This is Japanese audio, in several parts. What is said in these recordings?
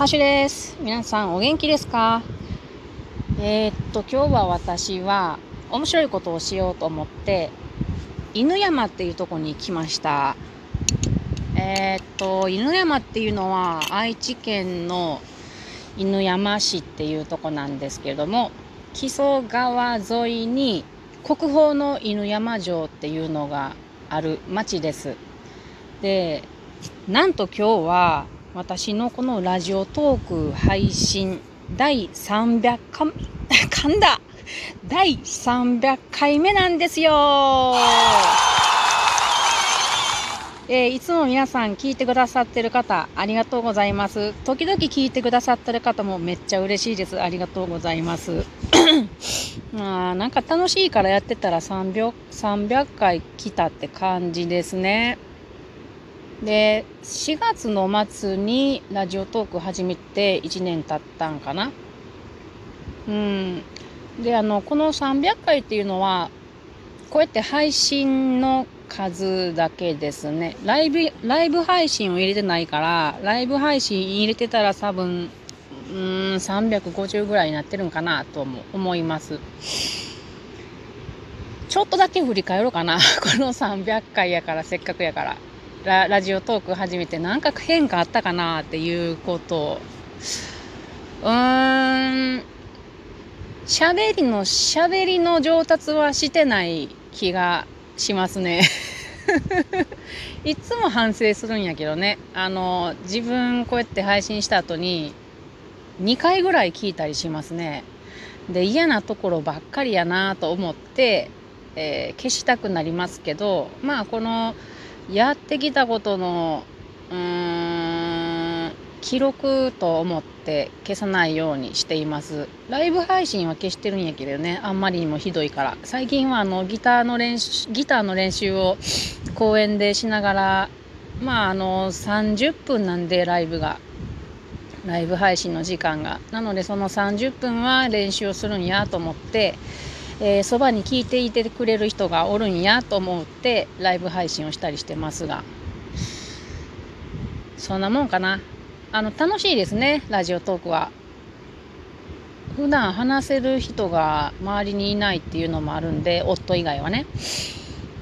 ハッシュです。皆さんお元気ですか？えー、っと、今日は私は面白いことをしようと思って、犬山っていうとこに来ました。えー、っと、犬山っていうのは愛知県の犬山市っていうとこなんですけれども、木曽川沿いに国宝の犬山城っていうのがある町です。で、なんと今日は私のこのラジオトーク配信第300回、噛んだ第300回目なんですよえー、いつも皆さん聞いてくださってる方、ありがとうございます。時々聞いてくださってる方もめっちゃ嬉しいです。ありがとうございます。あなんか楽しいからやってたら 300, 300回来たって感じですね。で4月の末にラジオトーク始めて1年経ったんかな。うん。であのこの300回っていうのはこうやって配信の数だけですね。ライブライブ配信を入れてないからライブ配信入れてたら多分うん350ぐらいになってるんかなとも思います。ちょっとだけ振り返ろうかな。この300回やからせっかくやから。ララジオトーク始めて何か変化あったかなっていうこと。うーん。喋りの喋りの上達はしてない気がしますね。いつも反省するんやけどね。あの自分こうやって配信した後に2回ぐらい聞いたりしますね。で嫌なところばっかりやなと思って、えー、消したくなりますけどまあこのやってきたことのうーん記録と思って消さないようにしています。ライブ配信は消してるんやけどねあんまりにもひどいから。最近はあのギターの練習ギターの練習を公園でしながらまああの30分なんでライブが。ライブ配信の時間が。なのでその30分は練習をするんやと思ってえー、そばに聞いていてくれる人がおるんやと思ってライブ配信をしたりしてますが。そんなもんかな。あの楽しいですねラジオトークは。普段話せる人が周りにいないっていうのもあるんで夫以外はね。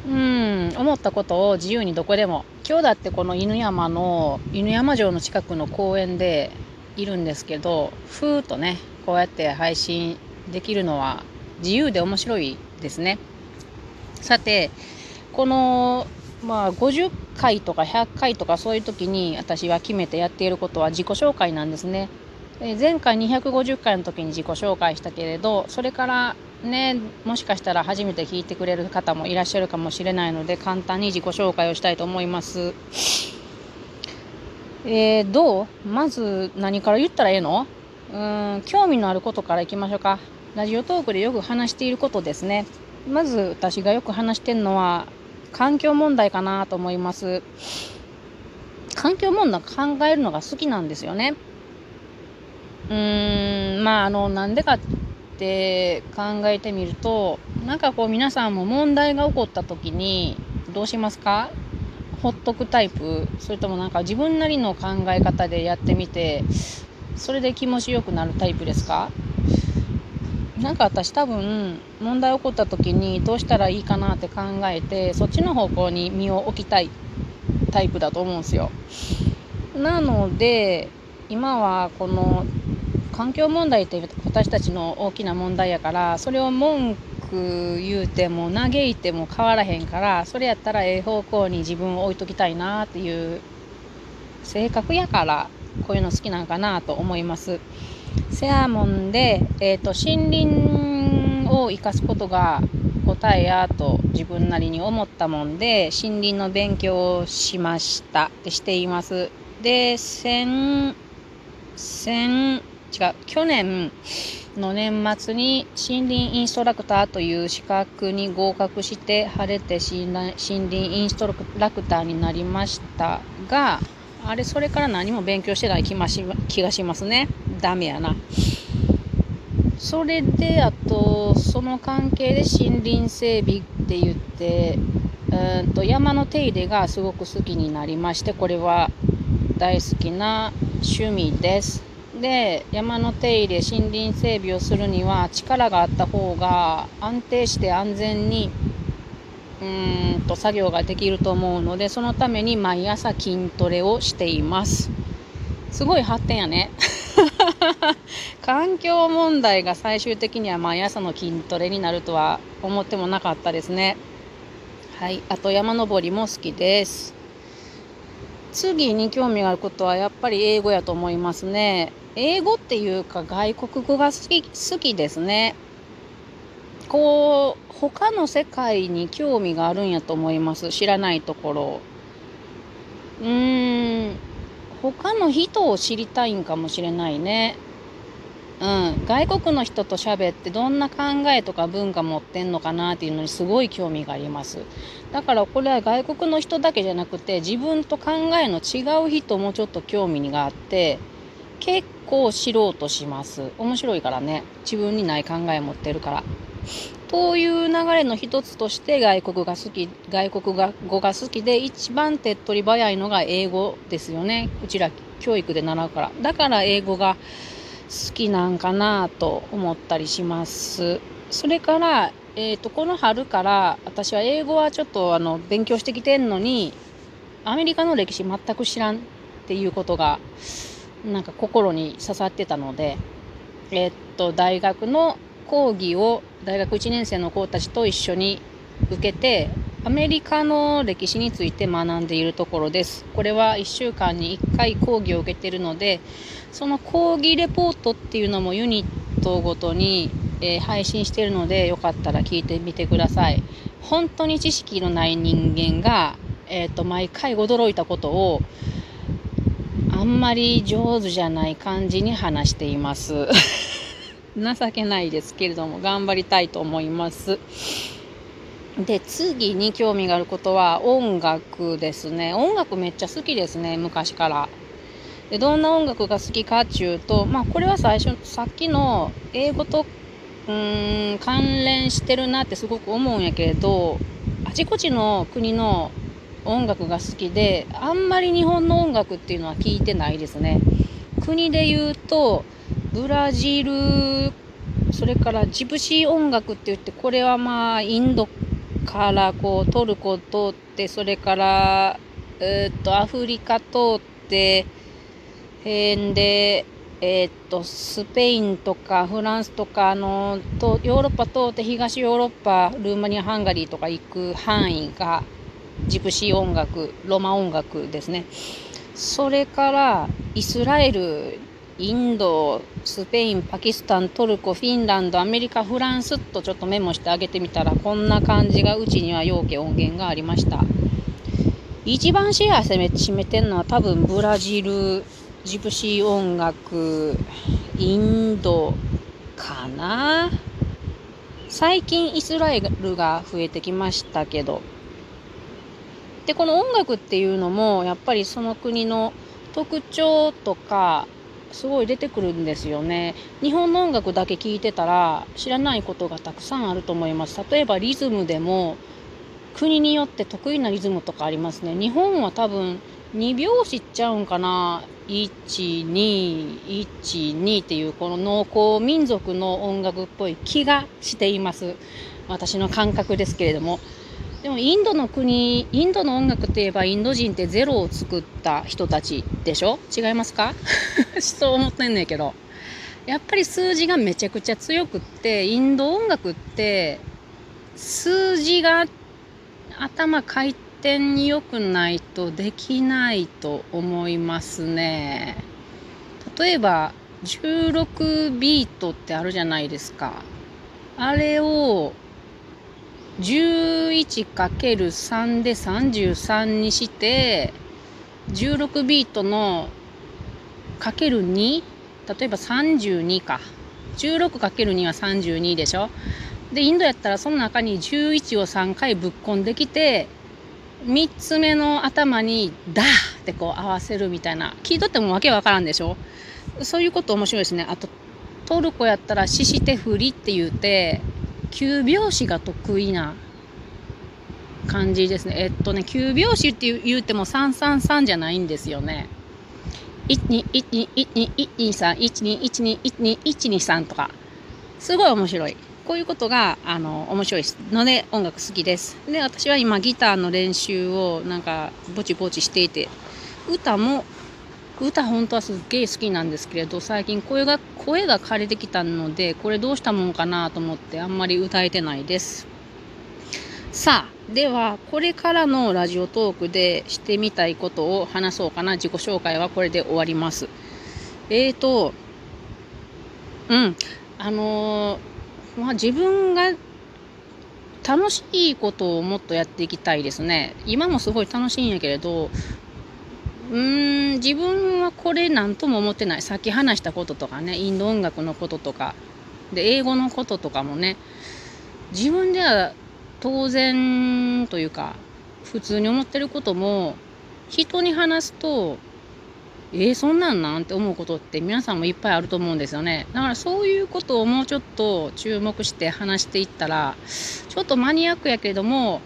うん思ったことを自由にどこでも。今日だってこの犬山の犬山城の近くの公園でいるんですけどふーっとねこうやって配信できるのは自由で面白いですね。さて、この、まあ、50回とか100回とかそういう時に私は決めてやっていることは自己紹介なんですね。前回250回の時に自己紹介したけれど、それからね、もしかしたら初めて聞いてくれる方もいらっしゃるかもしれないので、簡単に自己紹介をしたいと思います。えー、どう？まず何から言ったらええの？うん、興味のあることからいきましょうか。ラジオトークでよく話していることですね。まず私がよく話してるのは環境問題かなと思います。環境問題考えるのが好きなんですよね。うーん、まああの、なんでかって考えてみると、なんかこう皆さんも問題が起こった時にどうしますか？ほっとくタイプ？それともなんか自分なりの考え方でやってみてそれで気持ちよくなるタイプですか？なんか私多分問題起こった時にどうしたらいいかなって考えてそっちの方向に身を置きたいタイプだと思うんですよなので今はこの環境問題って私たちの大きな問題やからそれを文句言うても嘆いても変わらへんからそれやったらええ方向に自分を置いときたいなっていう性格やからこういうの好きなんかなと思います。せやもんで、えーと、森林を生かすことが答えやと自分なりに思ったもんで森林の勉強をしました。でしています。で先先違う去年の年末に森林インストラクターという資格に合格して晴れて森林インストラクターになりましたがあれそれから何も勉強してない気がしますね。ダメやな。それで、あと、その関係で森林整備って言って、うんと山の手入れがすごく好きになりまして、これは大好きな趣味です。で山の手入れ森林整備をするには力があった方が安定して安全にうーんと作業ができると思うのでそのために毎朝筋トレをしていますすごい発展やね環境問題が最終的には毎朝の筋トレになるとは思ってもなかったですね。はい。あと山登りも好きです。次に興味があることはやっぱり英語やと思いますね。英語っていうか外国語が好き好きですね。こう他の世界に興味があるんやと思います。知らないところ。うーん。他の人を知りたいんかもしれないね。うん、外国の人と喋ってどんな考えとか文化持ってんのかなっていうのにすごい興味があります。だからこれは外国の人だけじゃなくて自分と考えの違う人もちょっと興味があって結構知ろうとします。面白いからね。自分にない考え持ってるから。という流れの一つとして外国が好き外国語が好きで一番手っ取り早いのが英語ですよね。うちら教育で習うから。だから英語が好きなんかなと思ったりします。それから、えーと、この春から私は英語はちょっとあの勉強してきてんのにアメリカの歴史全く知らんっていうことがなんか心に刺さってたのでえっ、と大学の講義を大学1年生の子たちと一緒に受けてアメリカの歴史について学んでいるところです。これは1週間に1回講義を受けているのでその講義レポートっていうのもユニットごとに、えー、配信しているのでよかったら聞いてみてください。本当に知識のない人間が、えー、と毎回驚いたことをあんまり上手じゃない感じに話しています。情けないですけれども頑張りたいと思います。で次に興味があることは音楽ですね。音楽めっちゃ好きですね昔から。でどんな音楽が好きかっていうとまあこれは最初さっきの英語とうーん関連してるなってすごく思うんやけれどあちこちの国の音楽が好きであんまり日本の音楽っていうのは聞いてないですね。国で言うとブラジルそれからジプシー音楽って言ってこれはまあインドからこうトルコ通ってそれからえっとアフリカ通って辺でえー、っとスペインとかフランスとかあのとヨーロッパ通って東ヨーロッパルーマニアハンガリーとか行く範囲がジプシー音楽ロマ音楽ですね。それからイスラエルインド、スペイン、パキスタン、トルコ、フィンランド、アメリカ、フランスとちょっとメモしてあげてみたらこんな感じがうちには要件音源がありました。一番シェア占めてるのは多分ブラジル、ジプシー音楽、インドかな最近イスラエルが増えてきましたけど。で、この音楽っていうのもやっぱりその国の特徴とかすごい出てくるんですよね。日本の音楽だけ聴いてたら知らないことがたくさんあると思います。例えばリズムでも国によって得意なリズムとかありますね。日本は多分2拍子っちゃうんかな。1、2、1、2っていうこの農耕民族の音楽っぽい気がしています。私の感覚ですけれども。でもインドの国インドの音楽といえばインド人ってゼロを作った人たちでしょ？違いますか？そう思ってんねんけど。やっぱり数字がめちゃくちゃ強くってインド音楽って数字が頭回転に良くないとできないと思いますね。例えば16ビートってあるじゃないですか。あれを 11×3 で33にして16ビートのかける2例えば32か。16×2 は32でしょ。でインドやったらその中に11を3回ぶっこんできて3つ目の頭に「ダー!」ってこう合わせるみたいな聞いとってもわけわからんでしょ。そういうこと面白いですね。あとトルコやったら「シシテフリ」って言うて9拍子が得意な感じですね。えっとね、9拍子って言うても333じゃないんですよね。12121212121212とかすごい面白いこういうことがあの面白いので音楽好きですで私は今ギターの練習をなんかぼちぼちしていて歌も歌本当はすっげえ好きなんですけれど最近声が声が枯れてきたのでこれどうしたもんかなと思ってあんまり歌えてないです。さあではこれからのラジオトークでしてみたいことを話そうかな。自己紹介はこれで終わります。えーとうん。あのー、まあ自分が楽しいことをもっとやっていきたいですね。今もすごい楽しいんやけれどうーん自分はこれ何とも思ってない。さっき話したこととかねインド音楽のこととか。で英語のこととかもね。自分では当然というか普通に思ってることも人に話すとえー、そんなんなんて思うことって皆さんもいっぱいあると思うんですよね。だからそういうことをもうちょっと注目して話していったらちょっとマニアックやけれども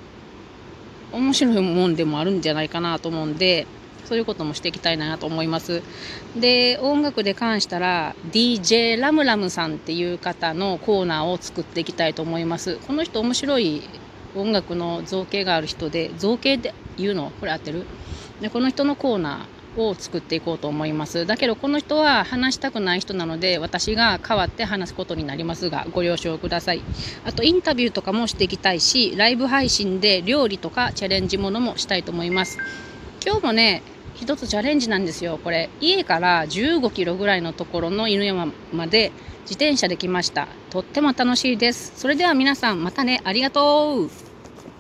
面白いもんでもあるんじゃないかなと思うんでそういうこともしていきたいなと思います。で、音楽で関したら DJ ラムラムさんっていう方のコーナーを作っていきたいと思います。この人面白い音楽の造形がある人で、造形で言うのこれ合ってる？で、この人のコーナーを作っていこうと思います。だけどこの人は話したくない人なので私が代わって話すことになりますがご了承ください。あとインタビューとかもしていきたいしライブ配信で料理とかチャレンジものもしたいと思います。今日もね一つチャレンジなんですよ。これ家から15キロぐらいのところの犬山まで自転車で来ました。とっても楽しいです。それでは皆さんまたね。ありがとう。